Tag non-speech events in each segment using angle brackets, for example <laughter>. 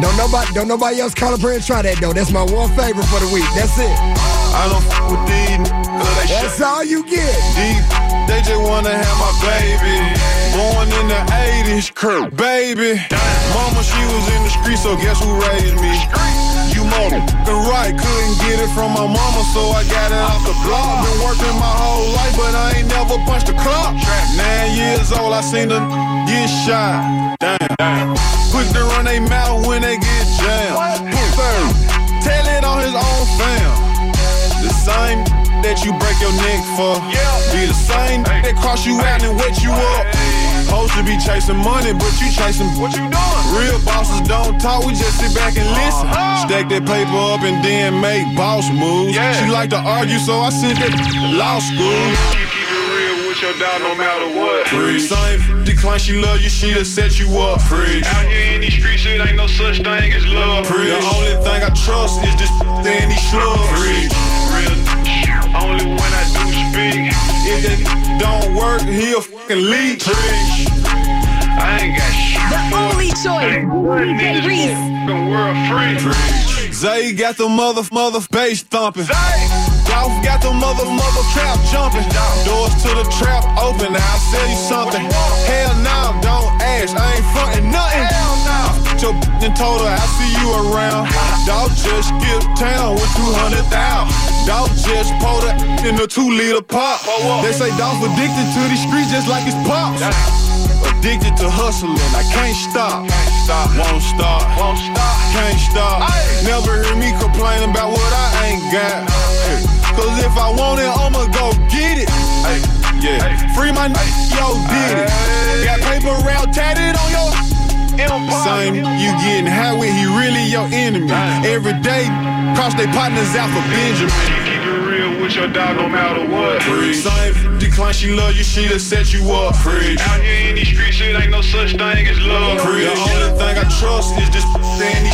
Don't nobody, don't nobody else call up here and try that though. That's my one favorite for the week. That's it. I don't f with these, That's all you get. deep. They just wanna have my baby. Born in the 80s, Kurt, baby. Mama, she was in the street, so guess who raised me? You motherfucking right, couldn't get it from my mama, so I got it off the block. Been working my whole life, but I ain't never punched a clock. Nine years old, I seen them get shot. Damn, damn. Quick to run they mouth when they get jammed. Third, tell it on his own fam. The same that you break your neck for. Be the same that cross you out and wet you up. Supposed to be chasing money, but you chasing what you doing? Real bosses don't talk, we just sit back and listen. Uh-huh. Stack that paper up and then make boss moves. She like to argue, so I sent that law school. You keep it real with your dog no matter what. Free. Same decline, she love you, she'll set you up. Free. Out here in these streets, it ain't no such thing as love. Free. The only thing I trust is this and these slugs. Free. Real only when I do speak. If that don't work, he'll fucking leech. Free. I ain't got shit. The only choice, DJ Reese. World free. Zay got the mother mother bass thumping. Dolph got the mother mother trap jumping. Doors to the trap open. I'll sell you something. Hell no, don't ask. I ain't frontin' nothing. Hell no. Your and told her I see you around. Dog just skipped town with 200,000. Dog just pulled her in a two liter pop. They say Dolph addicted to these streets just like his pops. Addicted to hustling, I can't stop. Won't stop. Won't stop. Can't stop. Never hear me complain about what I ain't got. Cause if I want it, I'ma go get it. Yeah. Free my n- yo, did it. Got paper round tatted on your same. You getting high with he really your enemy. Every day, cross they partners out for Benjamin. Keep it real with your dog no matter what. Same. Decline, she love you, she'll set you up. Free. Out here in these streets, it ain't no such thing as love. The only thing I trust is this and these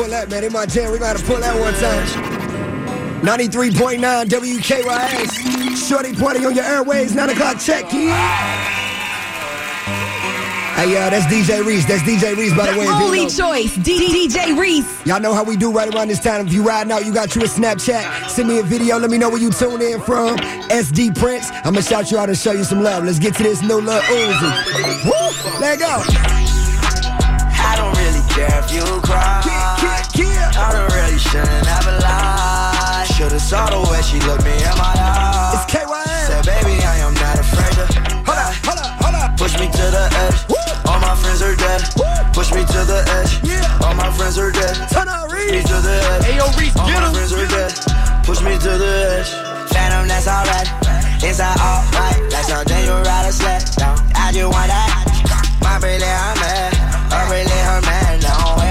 pull that, man. In my jam, we gotta pull that one time. 93.9 WKYS. Shorty party on your airways, 9 o'clock check. Yeah. Hey, uh, that's DJ Reese. That's DJ Reese, by the, way. The if only choice, D- DJ Reese. Y'all know how we do right around this time. If you riding out, you got you a Snapchat. Send me a video. Let me know where you tune in from. SD Prince. I'm gonna shout you out and show you some love. Let's get to this new little Uzi. Woo! Let go. I don't really care if you cry. I really shouldn't have a lie. Should've saw the way she looked me in my eyes. It's KYN. Said, baby, I am not afraid to Hold up, hold up, hold up. push me to the edge. All my friends are dead. Push me to the edge. Yeah. All my friends are dead. Turn on Push me to the edge. Hey, yo, Reese, All get my him. friends are dead. Push me to the edge. Phantom, that's alright. Inside all right. Like something you ride a sled down. I just want that. My really her man. Her really her man now.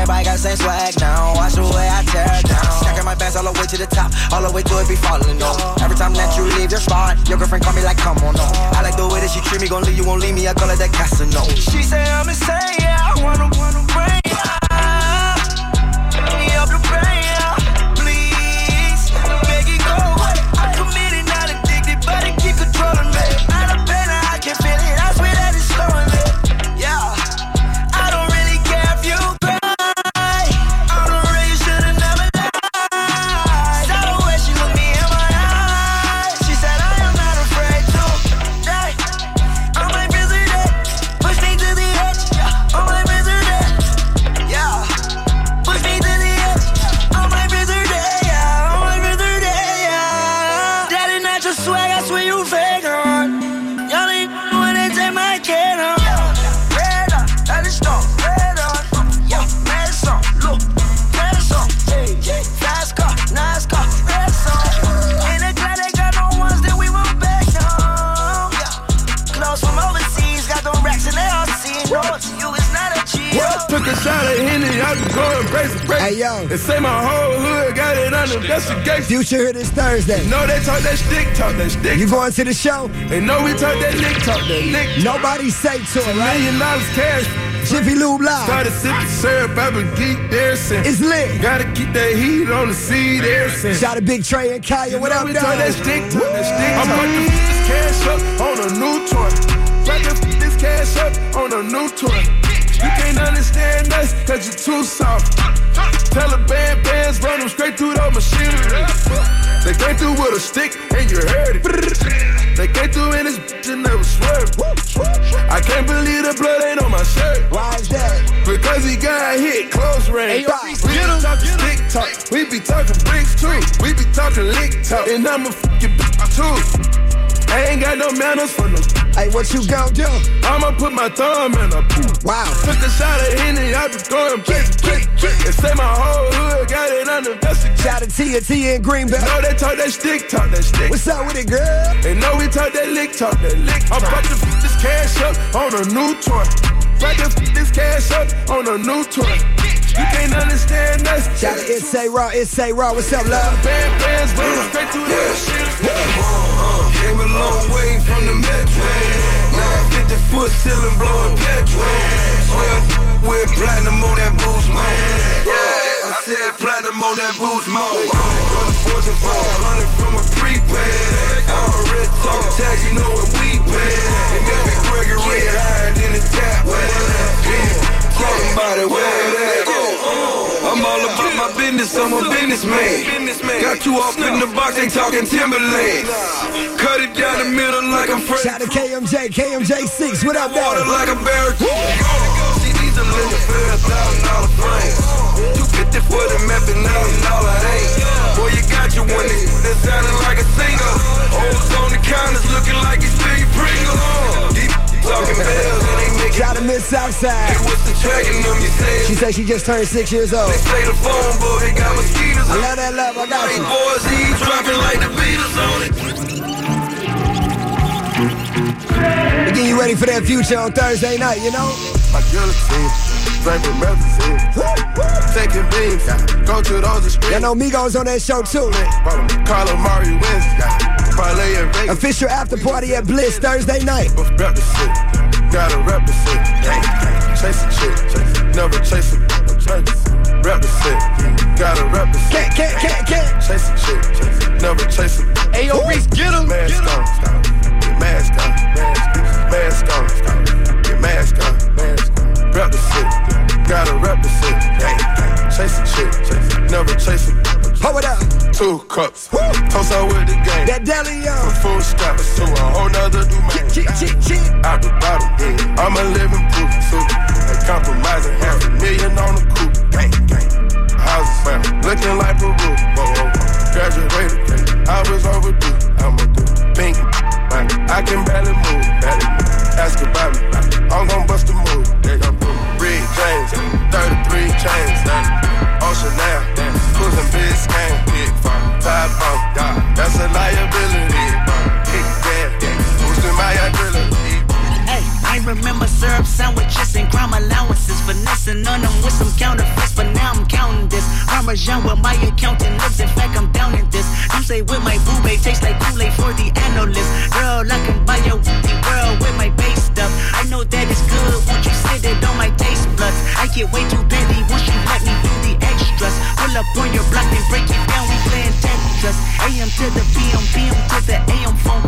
Everybody got the same swag now. Watch the way I tear down. Stacking my bands all the way to the top. All the way to it be falling on. Every time that you leave your spot, your girlfriend call me like, come on, no. I like the way that she treat me. Gon' leave you, won't leave me. I call it that Casino. She say I'm insane, yeah. I wanna, wanna bring up the pain, I be going crazy, crazy. Hey, yo. They say my whole hood got it under investigation. Future here this Thursday. You Know they talk that stick talk, that stick You talk. going to the show? They know we talk that lick talk, that lick talk. Nobody say to it, right? Million dollars cash. Jiffy Lube Live. Started sipping syrup, I've been geek there since. It's lit. Gotta keep that heat on the seed there since. Shout to Big Trey and Kaya. What up, we dog? talk that stick talk, that stick talk. I'm about to f- this cash up on a new toy. About to f- this cash up on a new toy. You can't understand us, cause you're too soft. Taliban bands run them straight through the machinery. They came through with a stick and you heard it. They came through in this bitch and never swerved. I can't believe the blood ain't on my shirt. Why is that? Because he got hit close range. Hey, we be talking stick talk. We be talking bricks too. We be talking lick talk. And I'ma fuck your bitch too. I ain't got no manners for no. Hey, what you gon' do? I'ma put my thumb in a pool. Wow. Took a shot of Henny, I be going blick, blick, blick. They say my whole hood got it under investigation. Shout to Tia Tia in Greenbelt. Know they talk that stick talk, that stick. What's up with it, girl? They know we talk that lick talk, that lick I'm about to f- this cash up on a new toy. About to f- this cash up on a new toy. You can't understand us. Shout to It's Say Raw, It's Say Raw. What's up, love? Band bands straight to the shit. Came a long way from the metro. Now 50 foot ceiling blowing petrol. Well, with platinum on that boost mode. Yeah, I said platinum on that boost mode. From the fortune 400 from a prepaid. I already talk tax, you know what we pay. And every Gregory higher than the tap. Talking about it, where that? I'm all about my business, I'm a businessman. Got you off in the box, they talking Timberland. Cut it down the middle like I'm fresh. Shout to KMJ, KMJ6. What up, Water like a barracuda. See, these are living for a thousand dollar. Two fifty for the meth and thousand dollar ain't. Boy, you got your one that sounding like a singer. O's on the counters looking like he's Big Pringle. Deep <laughs> talking bells and they making. Shout to Miss Southside. What's the tracking them? You say She said she just turned six years old. they say the phone book, they got mosquitoes. I love that love, I got you. boys, he dropping like the Beatles on it. Getting you ready for that future on Thursday night, you know? My guillotine, drinking medicine. Taking beams, go to those Y'all streets. know Migos on that show too. Carlo Mari wins. Parlay in Vegas. Official after party at Bliss Thursday night. Rep the shit, gotta represent. Chase a chick, never chase a chase. Rep the shit, gotta represent. Can't, can't, can't, can't. Chase a chick, never chase a. Ayo, Reese, get him. Mask on, get mask on, mask on, get mask on. Rep the shit, gotta represent. Chase a chick, never chase a. Pull it up. Two cups, toast out with the game. That deli on. Full straps to a whole nother domain. Chit, chit, chit. Out the bottle, I'm a living proof. So, ain't compromising half a million on the coupe. Gang, gang. Houses found, looking like Peru. Whoa, whoa. Graduated, I was overdue. I'ma do pink, man. I can barely move, barely. Ask about me, I'm gon' bust a move. They gon' do Rick James, 33 chains, Ocean now, cruising big scan, top bump, that's a liability. Kick down, boosting my ability. Remember syrup sandwiches and crime allowances. Finessing on them with some counterfeits, but now I'm counting this. Parmesan with my accountant lips. In fact, I'm down in this. You say with my boo tastes like Kool-Aid for the analyst. Girl, I can buy your world with my base stuff. I know that it's good once you sit it on my taste buds. I get way too petty once you let me do the extras. Pull up on your block and break it down. We playing Tetris. AM to the PM, PM to the AM phone.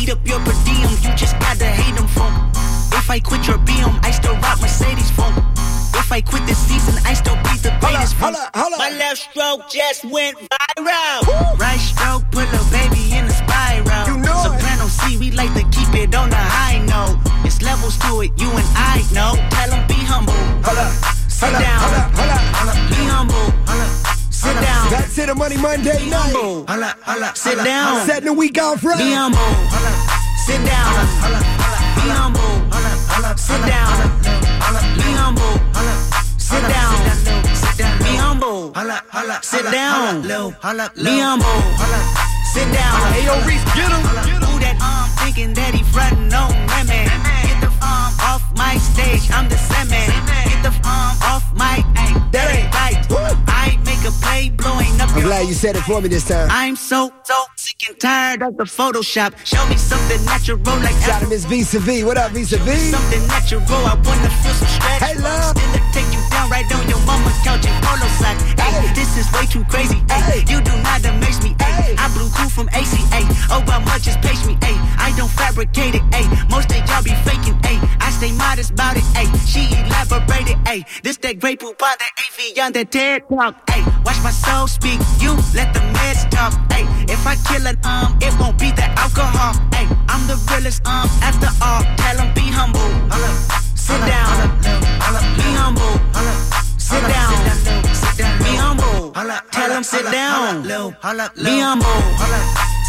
Eat up your per diem, you just gotta hate them phone. If I quit your BM, I still rock Mercedes phone. If I quit this season, I still be the greatest hold up, hold up. My left stroke just went viral. Right stroke put a baby in a spiral. You know it. Soprano C, we like to keep it on the high note. It's levels to it, you and I know. Tell 'em be humble. Hold up. Sit Hold up, down. hold up, hold up. Be humble. Sit down. Back to the Money Monday night. humble. Sit down. Setting the week off right. Be humble. Sit down. Be humble. Sit down. Be humble. Sit down. Be humble. Sit down. Be humble. Sit down. Hey yo, Reese, get him. Who that I'm thinking that he frontin' on women? Get the arm off my stage. I'm the semen. Get the arm off my. That ain't right. I ain't make a play blowin' glad you said it for me this time. I'm so, so sick and tired of the Photoshop. Show me something natural like Shout out to Miss Visa V. What up, Visa V? Something natural, I wanna feel some stretch. Hey, love. That great poop on the AV on the TED talk. Hey, watch my soul speak. You let the meds talk. Hey, if I kill an um, it won't be the alcohol. Hey, I'm the realest um. After all, tell 'em be humble. Sit down. Be humble. Sit down. Be humble. Tell 'em sit down. Be humble.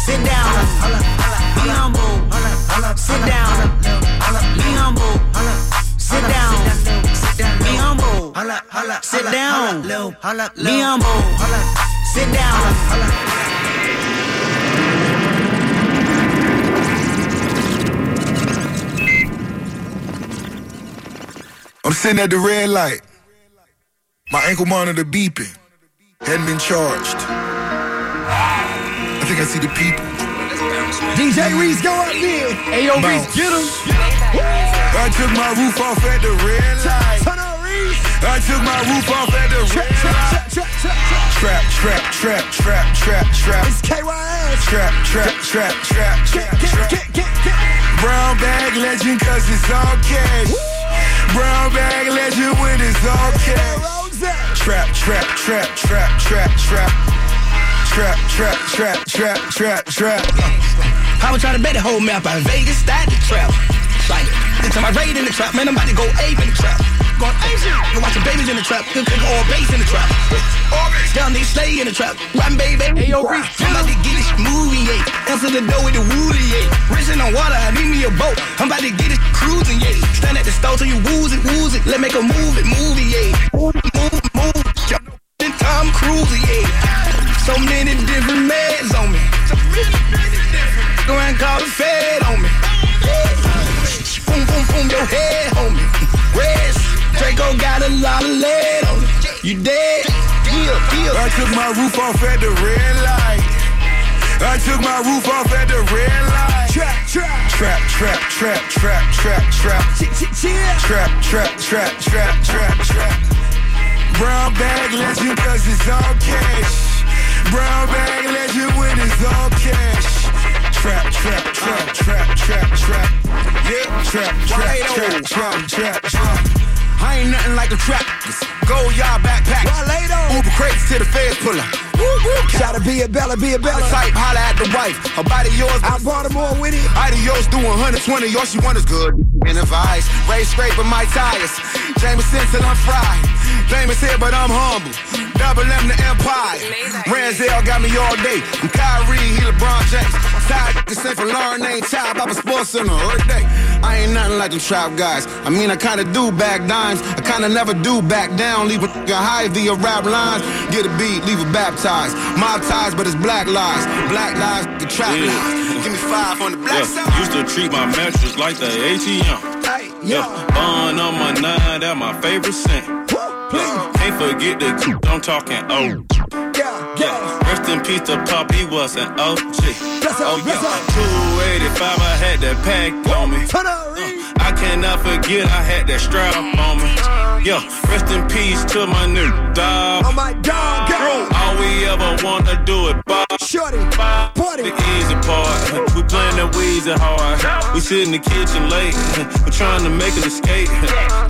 Sit down. Be humble. Sit down. Be humble. Sit down. Be humble. Sit down. Be humble. Sit down. I'm sitting at the red light. My ankle monitor beeping. Hadn't been charged. I think I see the people. DJ Reese, go up there. Hey, yo, Bounce. Reese, get him. I took my roof off at the red light. Turn on Reese. I took my roof off at the Trap, red trap, light. trap, trap, trap, trap. Trap, trap, trap, trap, trap, trap. It's KYS. Trap, trap, trap, trap, Get, trap, get, trap. Brown bag legend cause it's all cash. Brown bag legend when it's all cash. Rose up. Trap, trap, trap, trap, trap, trap. Trap, trap, trap, trap, trap, trap. I was trying to bet the whole map out. Vegas, start the trap. Like, this time I raid in the trap, man, I'm about to go ape in the trap. Going ape Go watching babies in the trap. Cook cook all bass in the trap. Young niggas stay in the trap. Run, baby. Hey, yo, Reese, I'm about to get this movie, yeah. Answer the door with the woolly, yeah. Racing on water, I need me a boat. I'm about to get it cruising, yeah. Stand at the stove till you wooze it, wooze it. Let make a move it, movie, yeah. Move, move, move. In Tom Cruise, yeah. So many different meds on me. So many, many different. Go and call the Fed on me. Boom, boom, boom, your head, homie. Rest. Draco got a lot of lead on it. You dead? Yeah, yeah. I took my roof off at the red light. I took my roof off at the red light. Trap, trap. Trap, trap, trap, trap, trap, trap. Ch- ch- chill. Trap, trap, trap, trap, trap, trap. Brown bag legend cause it's all cash. Brown bag legend when it's all cash. Trap, trap, trap, trap, trap, trap. Yeah, trap, trap, trap, trap, trap, trap. I ain't nothing like a trap. Go y'all backpack. Uber crates to the feds pull up. Woo, woo, Shout to be a Bella, be a Bella. Type, holla at the wife. Her body yours. Out Baltimore with it. Adios doing 120, all she want is good and advice. Ray scraping my tires. Jameson till I'm fried. Famous here, but I'm humble. Double M the Empire. Ranzel got me all day. I'm Kyrie, he LeBron James. Side the same for Lauren ain't child. I'm a sports center every day. I ain't nothing like them trap guys. I mean, I kinda do back dimes. I kinda never do back down. Leave a high via rap lines. Get a beat, leave it baptized. Mob ties, but it's black lies. Black lies, the trap Yeah. lies. Give me five on the black Yeah, side. used to treat my mattress like the ATM. Hey, Yeah, bun on my nine, that my favorite scent. Yeah, can't forget the coupe, I'm talking oh. Yeah, Yeah, yeah. rest in peace to Pop, he was an OG. Bless oh yeah, 285, I had that pack on me. Reese. Uh, I cannot forget I had that strap on me. Yo, rest in peace to my new dog. Oh my dog, girl. All we ever wanna do is ball. <laughs> we playing that Weezy hard. We sit in the kitchen late, <laughs> we're trying to make an escape. <laughs>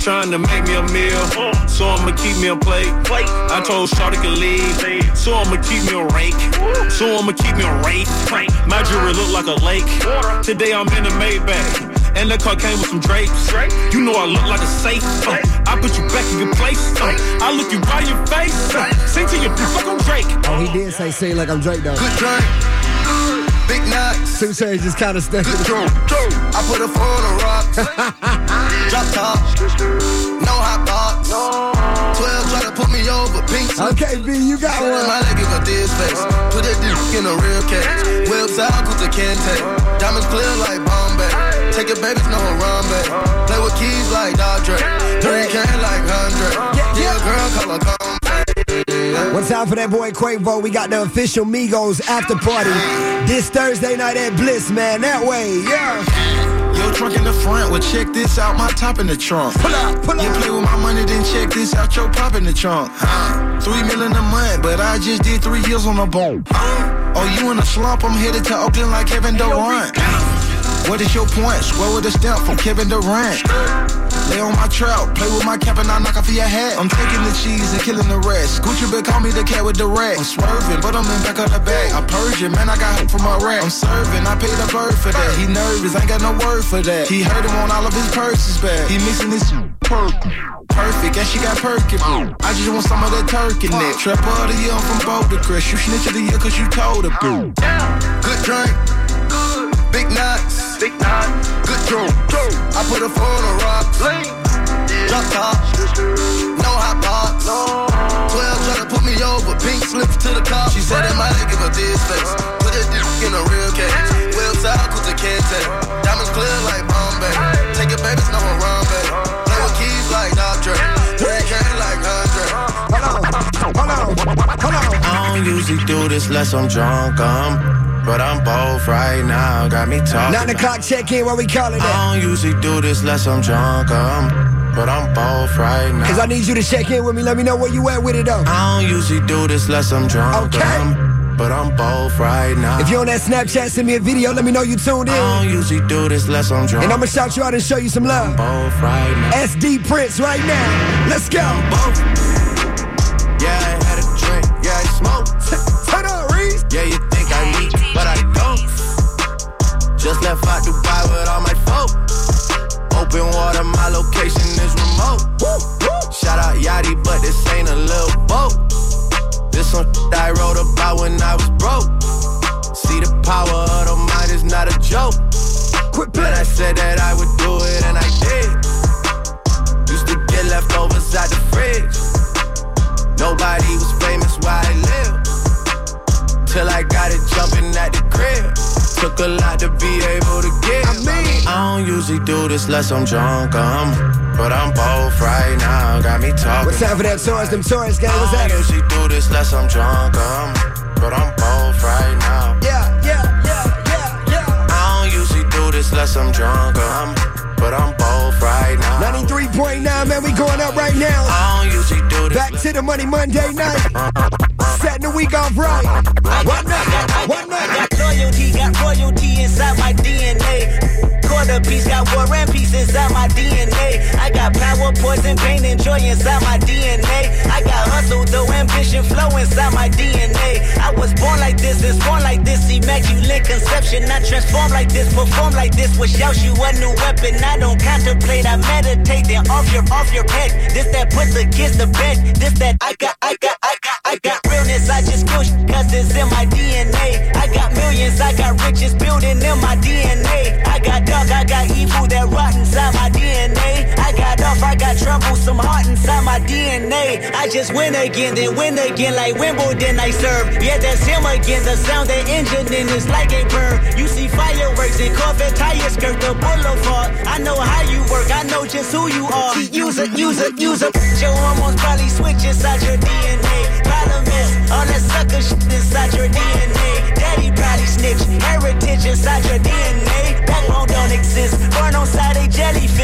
Trying to make me a meal, so I'ma keep me a plate. I told Shawty to leave, so I'ma keep me a rake. So I'ma keep me a rake. My jewelry look like a lake. Today I'm in a Maybach. And the car came with some drapes. You know I look like a safe. Uh, I put you back in your place. Uh, I look you right in your face. Uh, sing to your fuck I'm Drake. Oh, he did say sing like I'm Drake though. Good drink. Big nuts. Two Chainz just kind of stuck. Good. I put a foot on rocks. <laughs> Drop top. No hot box. 12 try to put me over. Pink. Okay, B, you got one. my leg, is a this face. Put that dick in a real cage. Whips out, Kuta Kente. Diamonds clear like Bombay. Take your babies, no Harambe. Play with keys like Dodre. Three can like Andre. Yeah, girl, call her come. One time for that boy Quavo. We got the official Migos after party this Thursday night at Bliss, man. That way, yeah. Yo, trunk in the front, well check this out, my top in the trunk. Pull out, pull You play with my money, then check this out, your pop in the trunk. Huh? Three million a month, but I just did three years on the boat. Uh. Oh, you in a slump, I'm headed to Oakland like Kevin Durant. What is your point? Square with a stamp from Kevin Durant. Lay on my trout, play with my cap and I knock off your hat. I'm taking the cheese and killing the rest. Gucci been call me the cat with the rat. I'm swerving, but I'm in back of the bag. I it, man, I got hope from a rat. I'm serving, I paid a bird for that. He nervous, ain't got no word for that. He heard him on all of his purses back. He missing his perfect. Perfect, and she got perky. I just want some of that turkey neck. Trap all the year, I'm from Boulder Crest. You snitch of the year cause you told her. Good drink. Big nuts. Big nuts. Good drunk. I put a phone on rocks. Drop top. No hot box. 12 try to put me over. Pink slips to the top. She said it might give her this face. Put that dick in a real case. Wheels out, cause it can't take. Diamonds clear like Bombay. Take your babies, no run, baby. Play with keys like Dr. Drink candy like Andre. Hold on, hold on, hold on. I don't usually do this unless I'm drunk, um. But I'm both right now, got me talking. Nine o'clock check in, what we calling that? I don't usually do this unless I'm drunk, um. But I'm both right now. Cause I need you to check in with me. Let me know where you at with it though. I don't usually do this unless I'm drunk, Okay. um. But I'm both right now. If you're on that Snapchat, send me a video. Let me know you tuned in. I don't usually do this unless I'm drunk. And I'ma shout you out and show you some love. both right now. SD Prince right now. Let's go. Both. Yeah, I had a drink. Yeah, I smoke. Just left out Dubai with all my folk. Open water, my location is remote. Shout out Yachty, but this ain't a little boat. This one I wrote about when I was broke. See the power of the mind is not a joke. Quit But I said that I would do it and I did. Used to get leftovers out the fridge. Nobody was famous where I live. Till I got it jumping at the crib. Took a lot to be able to get. I mean- I don't usually do this unless I'm drunk, um. But I'm both right now, got me talking. What's time for that Taurus? Them Taurus gang, what's I that? don't usually do this unless I'm drunk, um. But I'm both right now. Yeah, yeah, yeah, yeah, yeah. I don't usually do this unless I'm drunk, um. But I'm both right now. 93.9, man, we going up right now. I don't usually do this. Back to the money Monday night. Setting the week off right. What night? What loyalty, got royalty inside my DNA. Quarter piece, got war and peace inside my DNA. I got power, poison, pain, and joy inside my DNA. I got hustle, though ambition, flow inside my DNA. I was born like this, and born like this, immaculate conception. I transform like this, perform like this, yells you a new weapon. I don't contemplate, I meditate, then off your off your head. This that put the kids to bed. This that I got, I got, I got, I got realness. I just kill cause it's in my DNA. I millions, I got riches building in my DNA. I got dark, I got evil that rot inside my DNA. I got off, I got trouble, some heart inside my DNA. I just win again, then win again like Wimbledon I serve. Yeah, that's him again. The sound that engine in is like a bird. You see fireworks and Corvette tires skirt the boulevard. I know how you work, I know just who you are. Use it, use it, use it. Your hormones probably switch inside your DNA. Problem is, all that sucker shit inside your DNA. Daddy heritage inside your DNA.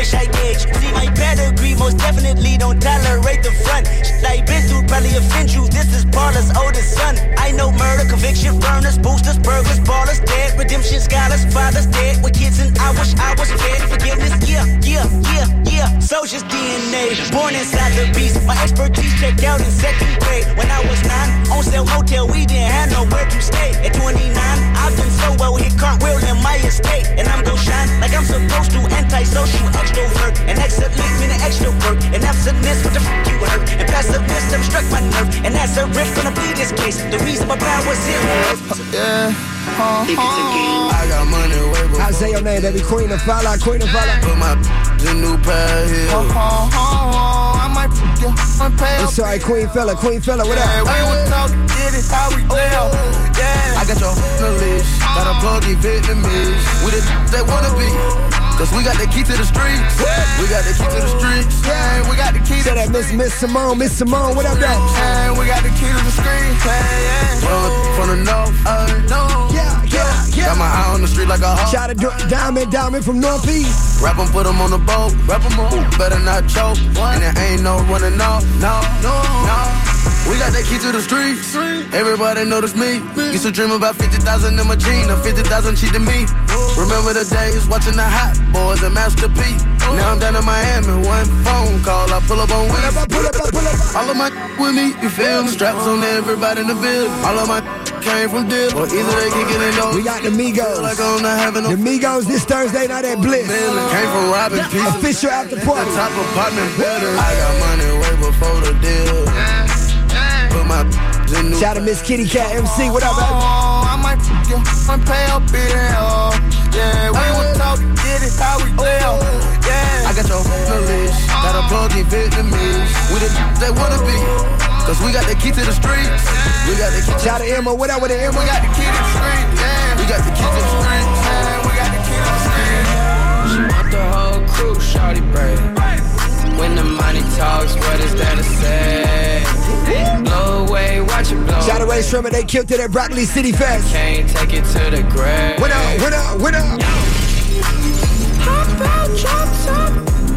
Jellyfish I gauge. See my pedigree, most definitely don't tolerate the front. I been through probably offend you. This is Paula's oldest son. I know murder, conviction, burners, boosters, burglars, ballers, dead, redemption, scholars, fathers dead with kids, and I wish I was fed. Forgiveness, yeah, yeah, yeah, yeah. Soldier's DNA, born inside the beast. My expertise checked out in second grade when I was nine. On sale motel, we didn't have nowhere to stay. At 29, I've been so well hit cartwheel in my estate, and I'm gon' shine like I'm supposed to. Antisocial gonna be this case. The reason my power's here. Yeah. If it's. Uh-huh. I got money way before. How's say your name, baby? Queen of Fala, Queen of Fala. Put my in new pair of heels. Uh-huh. I might you my pay I'm sorry, Queen Fella, Queen Fella, what Yeah, up? we was talking, get it how we oh, live. Yeah. I got your on the list. Got a plug in Vietnamese. We the they wanna be. Cause we got the key to the streets. We got the key to the streets. Yeah, we got the key to that Miss Miss Simone, Miss Simone, what up, though? Hey, we got the key to the cash. From the north, uh, no. Yeah, yeah, yeah. Got my eye on the street like a hawk. Shout out to Diamond, Diamond from Northeast. Rap 'em, put 'em on the boat. Rap 'em on. Better not choke. And there ain't no running off. No, no, no. We got that key to the streets. Everybody notice me. Used to dream about 50,000 in my jeans. Now 50,000 cheating me. Remember the days watching the hot boys and Master P. Now I'm down in Miami. One phone call. I pull up on Pull up, pull up, pull up. All of my with me, you feel me? Straps on everybody in the building. All of my came from deal. Or either they can get it We got the Migos. Like I'm not having no The Migos this Thursday night at Bliss. Came from robbing pieces. Official after party. The top apartment building. I got money way before the deal. Shout out to Miss Kitty Cat MC. What up, baby? Oh, I might you might pay up in hell. Yeah, we were talking, get it how we live. Yeah, I got your the list. Got a plug in Vietnamese. We the they wanna be. Cause we got the key to the streets. We got the key to Shout out to Emma. What up with the Emma? We got the key to the streets. Yeah, we got the key to the streets. Yeah, we got the key to the streets. She want the whole crew, shawty braid. When the money talks, what is there to say? Blow away, watch it blow. Shout out to Ray Sherman. They killed it at Broccoli City Fest. Can't take it to the grave. What up, what up, what up? Hop out, drop top,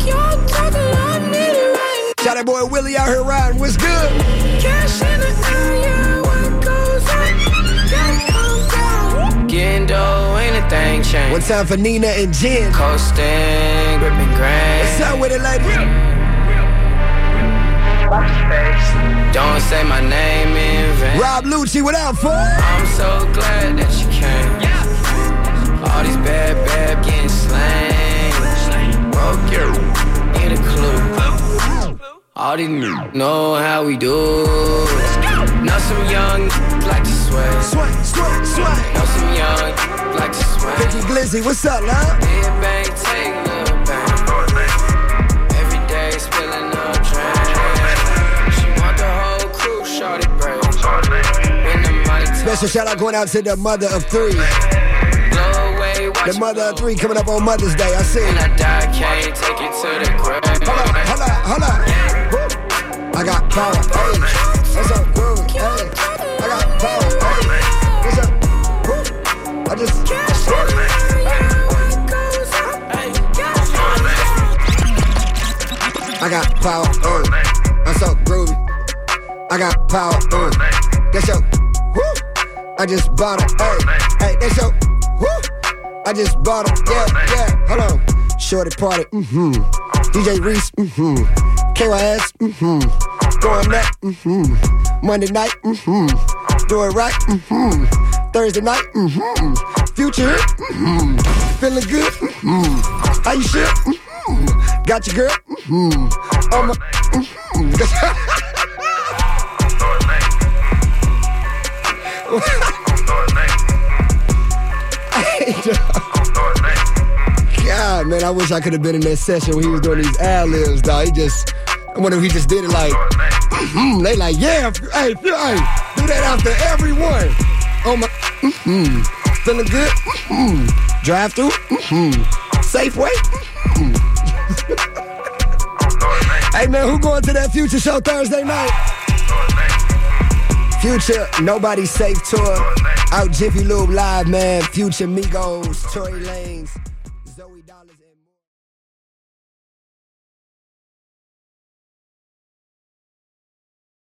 y'all talking, I need it right. Shout out boy Willie out here riding. What's good? Cash in the area, what goes up, gotta come down. Getting dough, anything change. One time for Nina and Jen. Coasting, gripping grain. What's up with it, lady? Don't say my name in vain. Rob Lucci, what up, for? I'm so glad that you came. Yeah. All these bad, bad getting slain. Broke your need a clue. All these n- know how we do. Know some young like to sway. Sway, sway, sway. Know some young like to sway. Vicky Glizzy, what's up, love? Big bang, take bang. Every day spilling up drain. She want the whole crew, shorty break. When the money Special shout out going out to the mother of three. away, The mother of three coming up on Mother's Day. I see. When I die, can't take it to the grave. Hold up, hold up. I got power. Hey, what's up, Woo. I. Got power. Uh, I'm so groovy. I got power. Uh, that's your. Woo. I just bought it. Hey, hey, that's your. Woo. I just bought it. Yeah, yeah. Hold on. Shorty party. Mm-hmm. DJ Reese. Mm-hmm. KYS. Mm-hmm. Going up. Mm-hmm. Monday night. Mm-hmm. Do it right. Mm-hmm. Thursday night. Mm-hmm. Future. Mm-hmm. Feeling good. Mm-hmm. How you shit? Mm-hmm. Got your girl. Mm-hmm. Oh my. Mm-hmm. <laughs> God, man, I wish I could have been in that session when he was doing these ad libs, dog. He just, I wonder if he just did it like, mm, they like, yeah, hey, hey, do that after everyone. Oh my, mm, feeling good, mm, drive through, mm, Safeway. Mm. <laughs> hey man, who going to that Future Show Thursday night? Future Nobody Safe Tour out Jiffy Lube Live, man. Future Migos, Tory and